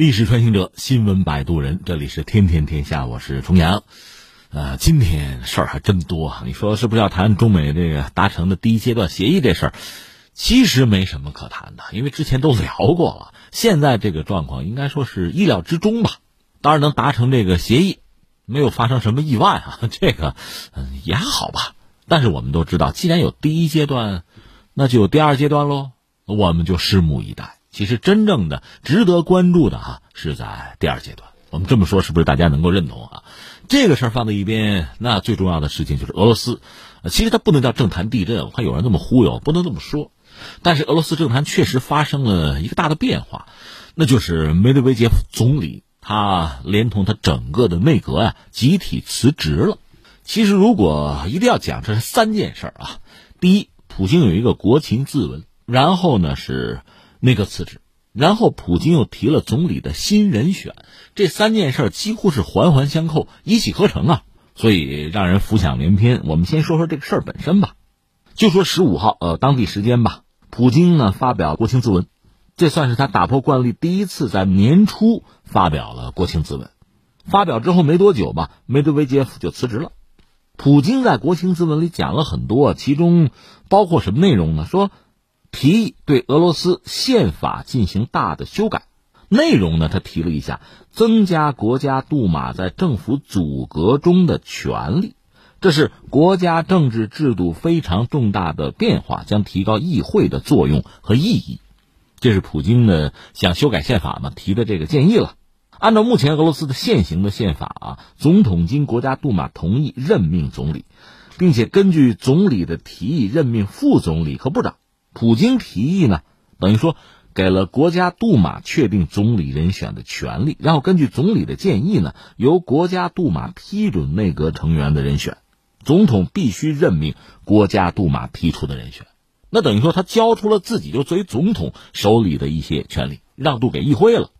历史穿行者，新闻摆渡人，这里是天天天下，我是重阳。呃，今天事儿还真多啊！你说是不是要谈中美这个达成的第一阶段协议这事儿？其实没什么可谈的，因为之前都聊过了。现在这个状况应该说是意料之中吧。当然能达成这个协议，没有发生什么意外啊，这个嗯也好吧。但是我们都知道，既然有第一阶段，那就有第二阶段喽。我们就拭目以待。其实真正的值得关注的哈是在第二阶段。我们这么说是不是大家能够认同啊？这个事儿放在一边，那最重要的事情就是俄罗斯。其实它不能叫政坛地震，我看有人这么忽悠，不能这么说。但是俄罗斯政坛确实发生了一个大的变化，那就是梅德韦杰夫总理他连同他整个的内阁呀集体辞职了。其实如果一定要讲，这是三件事啊。第一，普京有一个国情咨文，然后呢是。那个辞职，然后普京又提了总理的新人选，这三件事几乎是环环相扣，一气呵成啊，所以让人浮想联翩。我们先说说这个事儿本身吧，就说十五号，呃，当地时间吧，普京呢发表国情咨文，这算是他打破惯例第一次在年初发表了国情咨文。发表之后没多久吧，梅德韦杰夫就辞职了。普京在国情咨文里讲了很多，其中包括什么内容呢？说。提议对俄罗斯宪法进行大的修改，内容呢？他提了一下，增加国家杜马在政府组阁中的权利，这是国家政治制度非常重大的变化，将提高议会的作用和意义。这是普京呢想修改宪法嘛提的这个建议了。按照目前俄罗斯的现行的宪法啊，总统经国家杜马同意任命总理，并且根据总理的提议任命副总理和部长。普京提议呢，等于说给了国家杜马确定总理人选的权利，然后根据总理的建议呢，由国家杜马批准内阁成员的人选，总统必须任命国家杜马提出的人选。那等于说他交出了自己就作为总统手里的一些权利，让渡给议会了。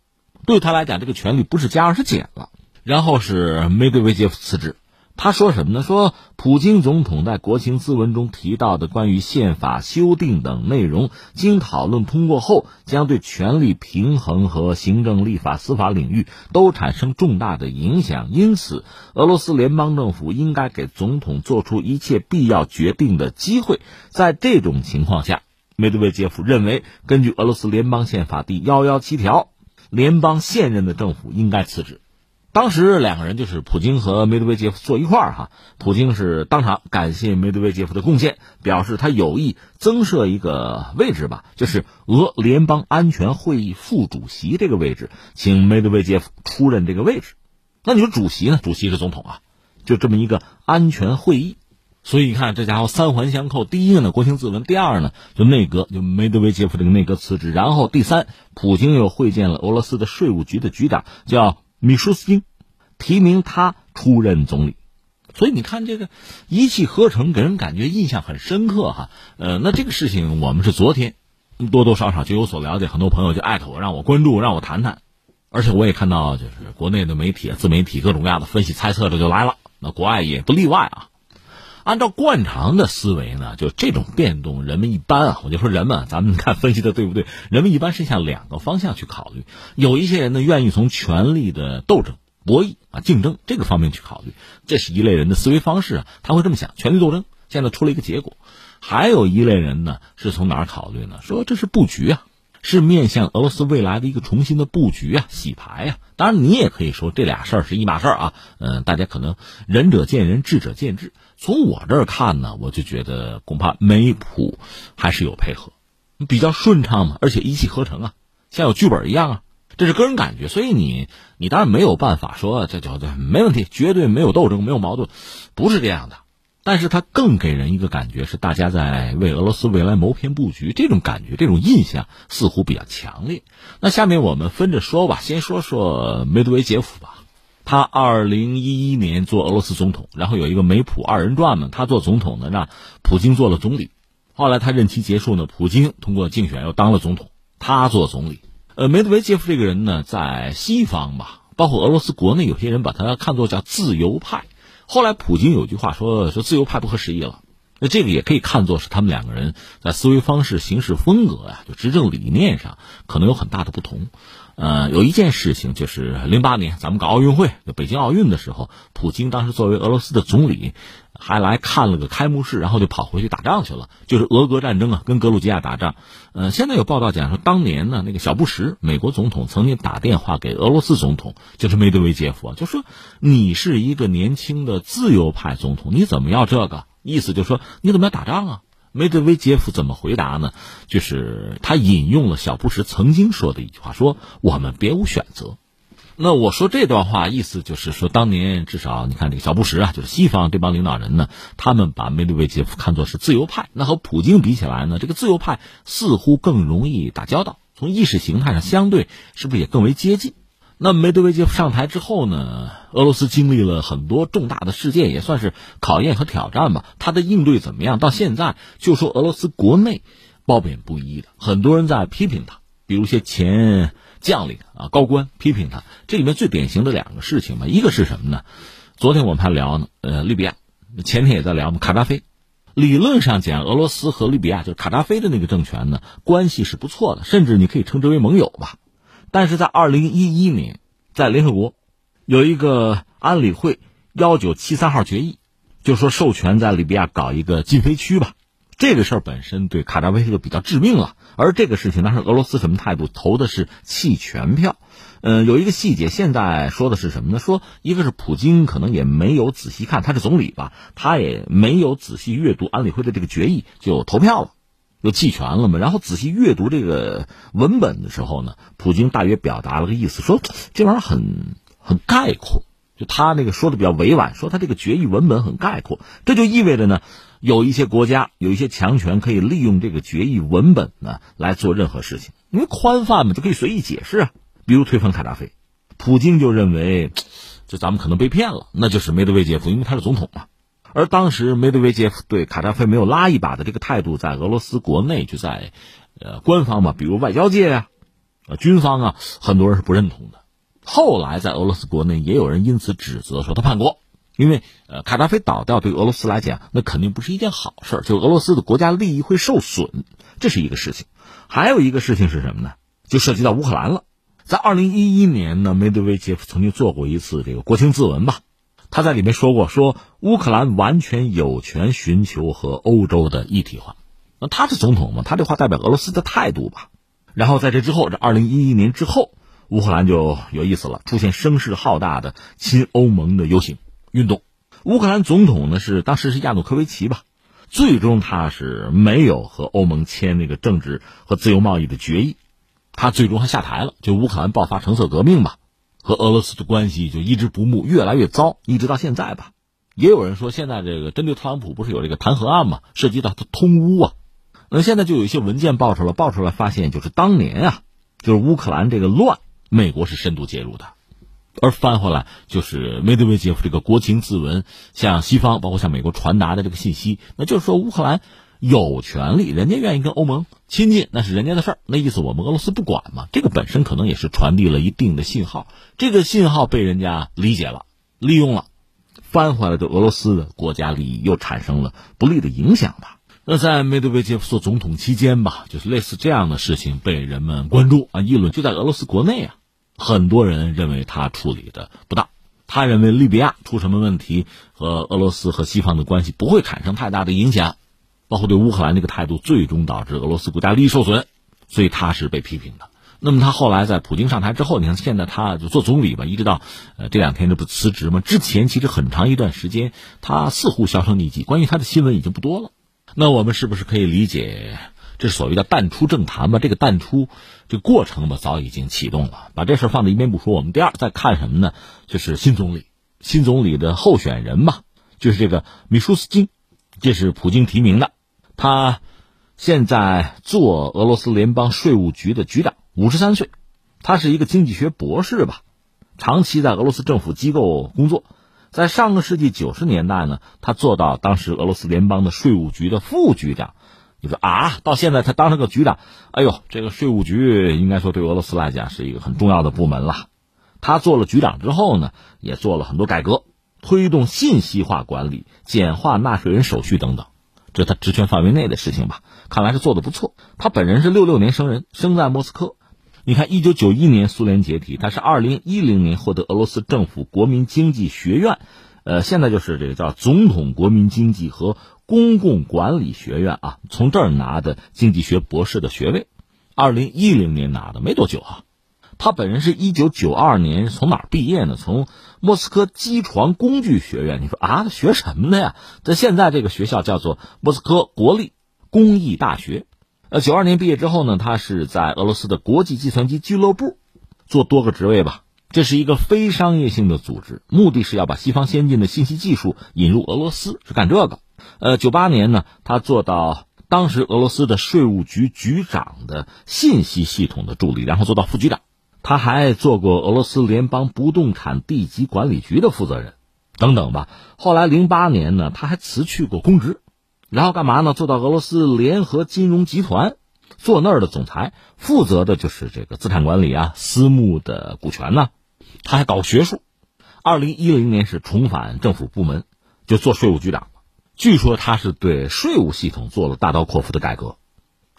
对他来讲，这个权利不是加而是减了。然后是梅德韦杰夫辞职。他说什么呢？说普京总统在国情咨文中提到的关于宪法修订等内容，经讨论通过后，将对权力平衡和行政、立法、司法领域都产生重大的影响。因此，俄罗斯联邦政府应该给总统做出一切必要决定的机会。在这种情况下，梅德韦杰夫认为，根据俄罗斯联邦宪法第幺幺七条，联邦现任的政府应该辞职。当时两个人就是普京和梅德韦杰夫坐一块儿哈，普京是当场感谢梅德韦杰夫的贡献，表示他有意增设一个位置吧，就是俄联邦安全会议副主席这个位置，请梅德韦杰夫出任这个位置。那你说主席呢？主席是总统啊，就这么一个安全会议。所以你看这家伙三环相扣：第一个呢，国情咨文；第二呢，就内阁，就梅德韦杰夫这个内阁辞职；然后第三，普京又会见了俄罗斯的税务局的局长，叫。米舒斯金提名他出任总理，所以你看这个一气呵成，给人感觉印象很深刻哈。呃，那这个事情我们是昨天多多少少就有所了解，很多朋友就艾特我，让我关注，让我谈谈。而且我也看到，就是国内的媒体、自媒体各种各样的分析猜测，这就来了。那国外也不例外啊。按照惯常的思维呢，就这种变动，人们一般啊，我就说人们，咱们看分析的对不对？人们一般是向两个方向去考虑。有一些人呢，愿意从权力的斗争、博弈啊、竞争这个方面去考虑，这是一类人的思维方式啊，他会这么想：权力斗争现在出了一个结果。还有一类人呢，是从哪儿考虑呢？说这是布局啊。是面向俄罗斯未来的一个重新的布局啊，洗牌啊。当然，你也可以说这俩事儿是一码事儿啊。嗯，大家可能仁者见仁，智者见智。从我这儿看呢，我就觉得恐怕梅普还是有配合，比较顺畅嘛，而且一气呵成啊，像有剧本一样啊。这是个人感觉，所以你你当然没有办法说这叫这没问题，绝对没有斗争，没有矛盾，不是这样的。但是它更给人一个感觉是，大家在为俄罗斯未来谋篇布局，这种感觉、这种印象似乎比较强烈。那下面我们分着说吧，先说说梅德韦杰夫吧。他二零一一年做俄罗斯总统，然后有一个梅普二人转嘛，他做总统呢，让普京做了总理。后来他任期结束呢，普京通过竞选又当了总统，他做总理。呃，梅德韦杰夫这个人呢，在西方吧，包括俄罗斯国内，有些人把他看作叫自由派。后来，普京有句话说：“说自由派不合时宜了。”那这个也可以看作是他们两个人在思维方式、行事风格呀，就执政理念上可能有很大的不同。呃，有一件事情就是零八年咱们搞奥运会，北京奥运的时候，普京当时作为俄罗斯的总理，还来看了个开幕式，然后就跑回去打仗去了，就是俄格战争啊，跟格鲁吉亚打仗。呃，现在有报道讲说，当年呢，那个小布什美国总统曾经打电话给俄罗斯总统，就是梅德韦杰夫，就说你是一个年轻的自由派总统，你怎么要这个？意思就说你怎么要打仗啊？梅德韦杰夫怎么回答呢？就是他引用了小布什曾经说的一句话，说我们别无选择。那我说这段话意思就是说，当年至少你看这个小布什啊，就是西方这帮领导人呢，他们把梅德韦杰夫看作是自由派。那和普京比起来呢，这个自由派似乎更容易打交道，从意识形态上相对是不是也更为接近？那梅德韦杰夫上台之后呢？俄罗斯经历了很多重大的事件，也算是考验和挑战吧。他的应对怎么样？到现在就说俄罗斯国内褒贬不一的，很多人在批评他，比如一些前将领啊、高官批评他。这里面最典型的两个事情吧，一个是什么呢？昨天我们还聊呢，呃，利比亚，前天也在聊嘛，卡扎菲。理论上讲，俄罗斯和利比亚就是卡扎菲的那个政权呢，关系是不错的，甚至你可以称之为盟友吧。但是在二零一一年，在联合国有一个安理会幺九七三号决议，就说授权在利比亚搞一个禁飞区吧。这个事儿本身对卡扎菲就比较致命了。而这个事情当时俄罗斯什么态度？投的是弃权票。嗯，有一个细节，现在说的是什么呢？说一个是普京可能也没有仔细看，他是总理吧，他也没有仔细阅读安理会的这个决议，就投票了。又弃权了嘛？然后仔细阅读这个文本的时候呢，普京大约表达了个意思，说这玩意儿很很概括，就他那个说的比较委婉，说他这个决议文本很概括，这就意味着呢，有一些国家有一些强权可以利用这个决议文本呢来做任何事情，因为宽泛嘛，就可以随意解释啊，比如推翻卡扎菲，普京就认为，就咱们可能被骗了，那就是梅德韦杰夫，因为他是总统嘛。而当时梅德韦杰夫对卡扎菲没有拉一把的这个态度，在俄罗斯国内就在，呃，官方嘛，比如外交界啊，呃，军方啊，很多人是不认同的。后来在俄罗斯国内也有人因此指责说他叛国，因为呃，卡扎菲倒掉对俄罗斯来讲，那肯定不是一件好事，就俄罗斯的国家利益会受损，这是一个事情。还有一个事情是什么呢？就涉及到乌克兰了。在二零一一年呢，梅德韦杰夫曾经做过一次这个国情咨文吧。他在里面说过，说乌克兰完全有权寻求和欧洲的一体化。那他是总统嘛？他这话代表俄罗斯的态度吧？然后在这之后，这二零一一年之后，乌克兰就有意思了，出现声势浩大的亲欧盟的游行运动。乌克兰总统呢是当时是亚努科维奇吧？最终他是没有和欧盟签那个政治和自由贸易的决议，他最终还下台了。就乌克兰爆发橙色革命吧。和俄罗斯的关系就一直不睦，越来越糟，一直到现在吧。也有人说，现在这个针对特朗普不是有这个弹劾案嘛，涉及到他通乌啊。那现在就有一些文件爆出来，爆出来发现就是当年啊，就是乌克兰这个乱，美国是深度介入的。而翻回来就是梅德韦杰夫这个国情咨文，向西方包括向美国传达的这个信息，那就是说乌克兰。有权利，人家愿意跟欧盟亲近，那是人家的事儿。那意思我们俄罗斯不管嘛？这个本身可能也是传递了一定的信号，这个信号被人家理解了、利用了，翻回来对俄罗斯的国家利益又产生了不利的影响吧？那在梅德韦杰夫做总统期间吧，就是类似这样的事情被人们关注啊、议论。就在俄罗斯国内啊，很多人认为他处理的不当，他认为利比亚出什么问题和俄罗斯和西方的关系不会产生太大的影响。包括对乌克兰这个态度，最终导致俄罗斯国家利益受损，所以他是被批评的。那么他后来在普京上台之后，你看现在他就做总理吧，一直到呃这两天这不辞职吗？之前其实很长一段时间他似乎销声匿迹，关于他的新闻已经不多了。那我们是不是可以理解，这是所谓的淡出政坛吧？这个淡出这个过程吧，早已经启动了。把这事放在一边不说，我们第二再看什么呢？就是新总理，新总理的候选人嘛，就是这个米舒斯金，这是普京提名的。他现在做俄罗斯联邦税务局的局长，五十三岁，他是一个经济学博士吧，长期在俄罗斯政府机构工作，在上个世纪九十年代呢，他做到当时俄罗斯联邦的税务局的副局长。你说啊，到现在他当上个局长，哎呦，这个税务局应该说对俄罗斯来讲是一个很重要的部门了。他做了局长之后呢，也做了很多改革，推动信息化管理，简化纳税人手续等等。这是他职权范围内的事情吧？看来是做的不错。他本人是六六年生人，生在莫斯科。你看，一九九一年苏联解体，他是二零一零年获得俄罗斯政府国民经济学院，呃，现在就是这个叫总统国民经济和公共管理学院啊，从这儿拿的经济学博士的学位，二零一零年拿的，没多久啊。他本人是一九九二年从哪儿毕业呢？从莫斯科机床工具学院。你说啊，学什么的呀？在现在这个学校叫做莫斯科国立工艺大学。呃，九二年毕业之后呢，他是在俄罗斯的国际计算机俱乐部做多个职位吧。这是一个非商业性的组织，目的是要把西方先进的信息技术引入俄罗斯，是干这个。呃，九八年呢，他做到当时俄罗斯的税务局局长的信息系统的助理，然后做到副局长。他还做过俄罗斯联邦不动产地级管理局的负责人，等等吧。后来零八年呢，他还辞去过公职，然后干嘛呢？做到俄罗斯联合金融集团，做那儿的总裁，负责的就是这个资产管理啊、私募的股权呢。他还搞学术。二零一零年是重返政府部门，就做税务局长据说他是对税务系统做了大刀阔斧的改革。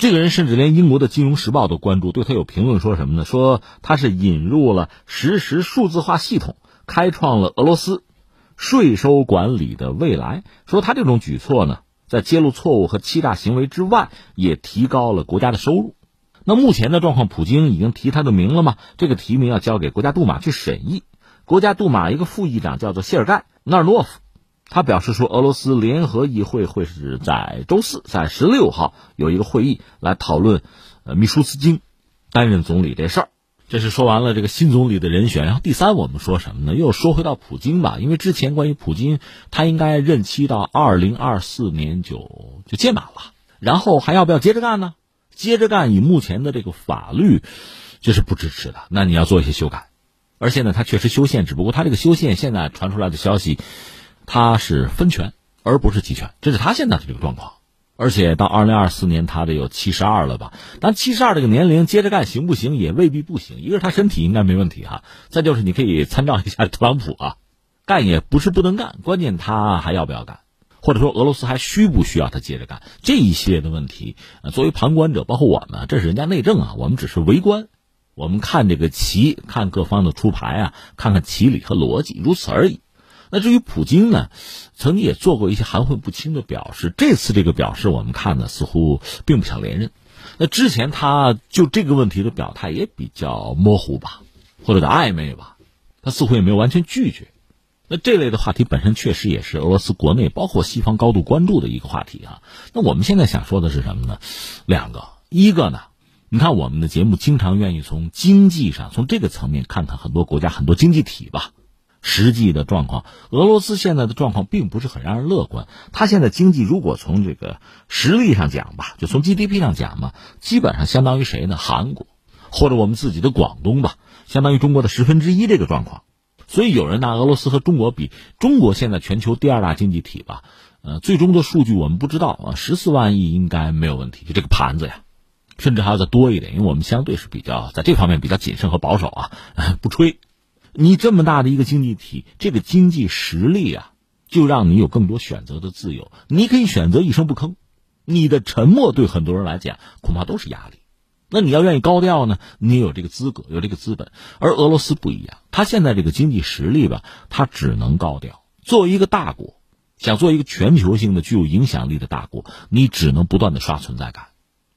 这个人甚至连英国的《金融时报》都关注，对他有评论说什么呢？说他是引入了实时数字化系统，开创了俄罗斯税收管理的未来。说他这种举措呢，在揭露错误和欺诈行为之外，也提高了国家的收入。那目前的状况，普京已经提他的名了吗？这个提名要交给国家杜马去审议。国家杜马一个副议长叫做谢尔盖·纳尔诺夫。他表示说，俄罗斯联合议会会是在周四，在十六号有一个会议来讨论，呃，米舒斯京担任总理这事儿。这是说完了这个新总理的人选，然后第三我们说什么呢？又说回到普京吧，因为之前关于普京，他应该任期到二零二四年就就届满了，然后还要不要接着干呢？接着干，以目前的这个法律，这是不支持的。那你要做一些修改，而且呢他确实修宪，只不过他这个修宪现在传出来的消息。他是分权，而不是集权，这是他现在的这个状况。而且到二零二四年，他得有七十二了吧？但七十二这个年龄接着干行不行？也未必不行。一个是他身体应该没问题哈，再就是你可以参照一下特朗普啊，干也不是不能干，关键他还要不要干，或者说俄罗斯还需不需要他接着干？这一系列的问题，作为旁观者，包括我们，这是人家内政啊，我们只是围观，我们看这个棋，看各方的出牌啊，看看棋理和逻辑，如此而已。那至于普京呢，曾经也做过一些含混不清的表示。这次这个表示，我们看呢，似乎并不想连任。那之前他就这个问题的表态也比较模糊吧，或者叫暧昧吧，他似乎也没有完全拒绝。那这类的话题本身确实也是俄罗斯国内包括西方高度关注的一个话题啊。那我们现在想说的是什么呢？两个，一个呢，你看我们的节目经常愿意从经济上，从这个层面看看很多国家、很多经济体吧。实际的状况，俄罗斯现在的状况并不是很让人乐观。它现在经济如果从这个实力上讲吧，就从 GDP 上讲嘛，基本上相当于谁呢？韩国，或者我们自己的广东吧，相当于中国的十分之一这个状况。所以有人拿俄罗斯和中国比，中国现在全球第二大经济体吧，呃，最终的数据我们不知道啊，十四万亿应该没有问题，就这个盘子呀，甚至还要再多一点，因为我们相对是比较在这方面比较谨慎和保守啊，不吹。你这么大的一个经济体，这个经济实力啊，就让你有更多选择的自由。你可以选择一声不吭，你的沉默对很多人来讲恐怕都是压力。那你要愿意高调呢，你有这个资格，有这个资本。而俄罗斯不一样，他现在这个经济实力吧，他只能高调。作为一个大国，想做一个全球性的具有影响力的大国，你只能不断的刷存在感。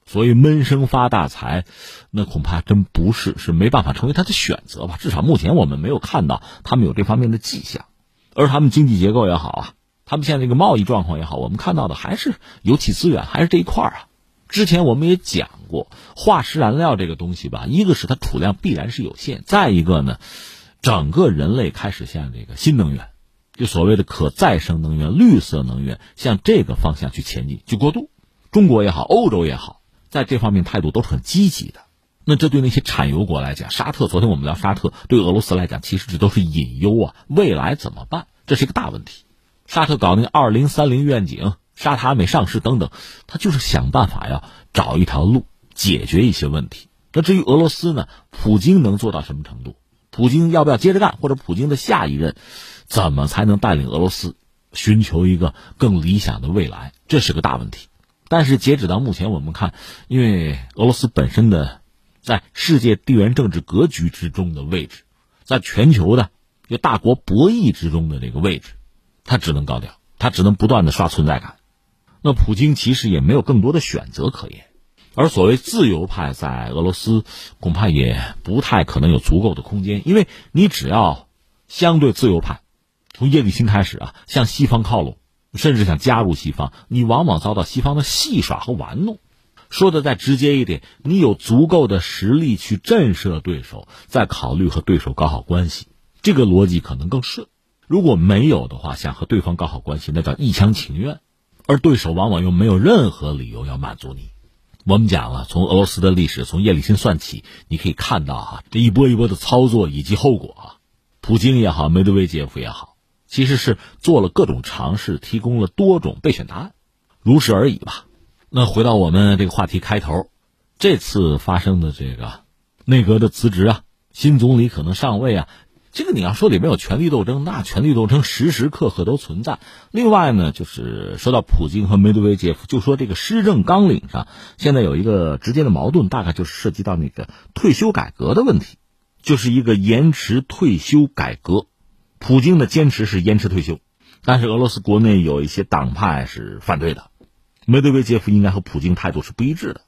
所以闷声发大财，那恐怕真不是，是没办法成为他的选择吧。至少目前我们没有看到他们有这方面的迹象，而他们经济结构也好啊，他们现在这个贸易状况也好，我们看到的还是油气资源，还是这一块啊。之前我们也讲过，化石燃料这个东西吧，一个是它储量必然是有限，再一个呢，整个人类开始向这个新能源，就所谓的可再生能源、绿色能源，向这个方向去前进，去过渡。中国也好，欧洲也好。在这方面态度都是很积极的，那这对那些产油国来讲，沙特，昨天我们聊沙特，对俄罗斯来讲，其实这都是隐忧啊。未来怎么办？这是一个大问题。沙特搞那个二零三零愿景，沙特美上市等等，他就是想办法要找一条路解决一些问题。那至于俄罗斯呢？普京能做到什么程度？普京要不要接着干？或者普京的下一任怎么才能带领俄罗斯寻求一个更理想的未来？这是个大问题。但是截止到目前，我们看，因为俄罗斯本身的在世界地缘政治格局之中的位置，在全球的一个大国博弈之中的这个位置，他只能高调，他只能不断的刷存在感。那普京其实也没有更多的选择可言，而所谓自由派在俄罗斯恐怕也不太可能有足够的空间，因为你只要相对自由派，从叶利钦开始啊，向西方靠拢，甚至想加入西方，你往往遭到西方的戏耍和玩弄。说的再直接一点，你有足够的实力去震慑对手，再考虑和对手搞好关系，这个逻辑可能更顺。如果没有的话，想和对方搞好关系，那叫一厢情愿，而对手往往又没有任何理由要满足你。我们讲了，从俄罗斯的历史，从叶利钦算起，你可以看到哈，这一波一波的操作以及后果啊，普京也好，梅德韦杰夫也好，其实是做了各种尝试，提供了多种备选答案，如是而已吧。那回到我们这个话题开头，这次发生的这个内阁的辞职啊，新总理可能上位啊，这个你要说里面有权力斗争，那权力斗争时时刻刻都存在。另外呢，就是说到普京和梅德韦杰夫，就说这个施政纲领上现在有一个直接的矛盾，大概就是涉及到那个退休改革的问题，就是一个延迟退休改革。普京的坚持是延迟退休，但是俄罗斯国内有一些党派是反对的。梅德韦杰夫应该和普京态度是不一致的，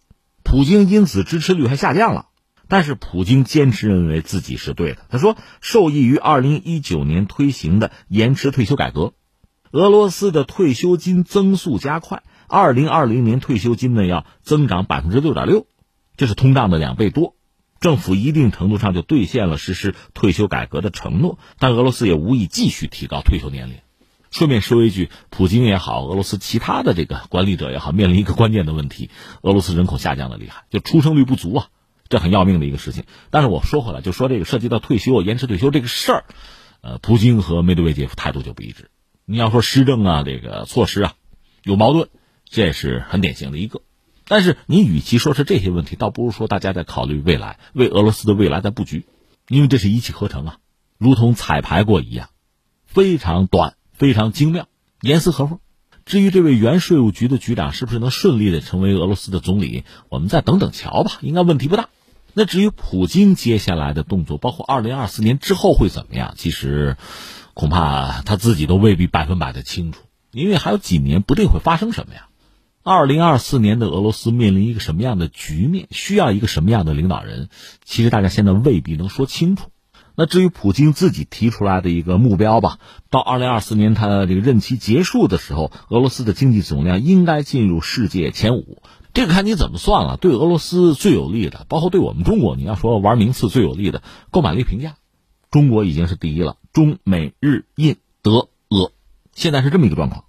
普京因此支持率还下降了。但是普京坚持认为自己是对的。他说，受益于二零一九年推行的延迟退休改革，俄罗斯的退休金增速加快，二零二零年退休金呢要增长百分之六点六，这是通胀的两倍多。政府一定程度上就兑现了实施退休改革的承诺，但俄罗斯也无意继续提高退休年龄。顺便说一句，普京也好，俄罗斯其他的这个管理者也好，面临一个关键的问题：俄罗斯人口下降的厉害，就出生率不足啊，这很要命的一个事情。但是我说回来，就说这个涉及到退休、延迟退休这个事儿，呃，普京和梅德韦杰夫态度就不一致。你要说施政啊，这个措施啊，有矛盾，这也是很典型的一个。但是你与其说是这些问题，倒不如说大家在考虑未来，为俄罗斯的未来在布局，因为这是一气呵成啊，如同彩排过一样，非常短。非常精妙，严丝合缝。至于这位原税务局的局长是不是能顺利的成为俄罗斯的总理，我们再等等瞧吧，应该问题不大。那至于普京接下来的动作，包括二零二四年之后会怎么样，其实恐怕他自己都未必百分百的清楚，因为还有几年不定会发生什么呀。二零二四年的俄罗斯面临一个什么样的局面，需要一个什么样的领导人，其实大家现在未必能说清楚。那至于普京自己提出来的一个目标吧，到二零二四年他这个任期结束的时候，俄罗斯的经济总量应该进入世界前五。这个看你怎么算了。对俄罗斯最有利的，包括对我们中国，你要说玩名次最有利的购买力评价，中国已经是第一了。中美日印德俄，现在是这么一个状况。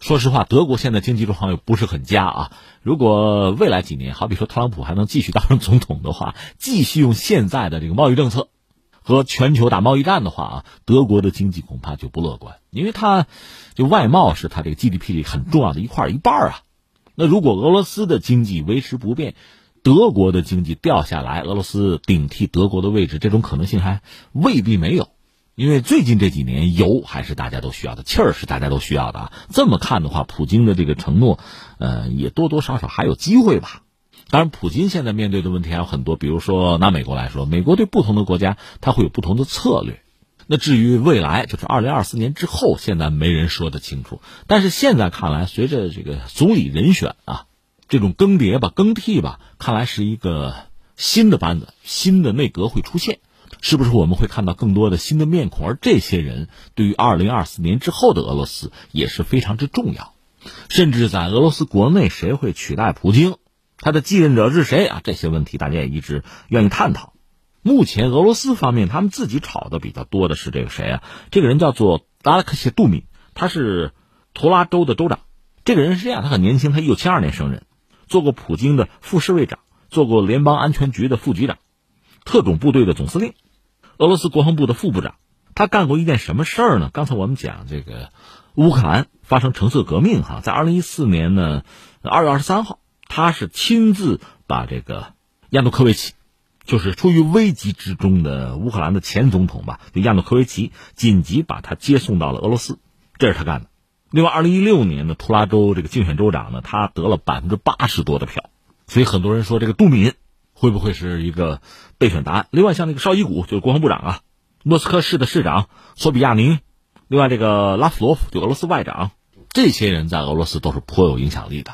说实话，德国现在经济状况又不是很佳啊。如果未来几年，好比说特朗普还能继续当上总统的话，继续用现在的这个贸易政策。和全球打贸易战的话啊，德国的经济恐怕就不乐观，因为它就外贸是它这个 GDP 里很重要的一块一半啊。那如果俄罗斯的经济维持不变，德国的经济掉下来，俄罗斯顶替德国的位置，这种可能性还未必没有。因为最近这几年油还是大家都需要的，气儿是大家都需要的啊。这么看的话，普京的这个承诺，呃，也多多少少还有机会吧。当然，普京现在面对的问题还有很多，比如说拿美国来说，美国对不同的国家它会有不同的策略。那至于未来，就是二零二四年之后，现在没人说得清楚。但是现在看来，随着这个总理人选啊，这种更迭吧、更替吧，看来是一个新的班子、新的内阁会出现。是不是我们会看到更多的新的面孔？而这些人对于二零二四年之后的俄罗斯也是非常之重要。甚至在俄罗斯国内，谁会取代普京？他的继任者是谁啊？这些问题大家也一直愿意探讨。目前俄罗斯方面他们自己炒的比较多的是这个谁啊？这个人叫做达拉克谢杜米，他是图拉州的州长。这个人是这样，他很年轻，他一九七二年生人，做过普京的副侍卫长，做过联邦安全局的副局长，特种部队的总司令，俄罗斯国防部的副部长。他干过一件什么事儿呢？刚才我们讲这个乌克兰发生橙色革命哈，在二零一四年呢二月二十三号。他是亲自把这个亚努科维奇，就是处于危急之中的乌克兰的前总统吧，就亚努科维奇，紧急把他接送到了俄罗斯，这是他干的。另外，二零一六年的图拉州这个竞选州长呢，他得了百分之八十多的票，所以很多人说这个杜敏会不会是一个备选答案？另外，像那个绍伊古就是国防部长啊，莫斯科市的市长索比亚宁，另外这个拉夫罗夫就俄罗斯外长，这些人在俄罗斯都是颇有影响力的。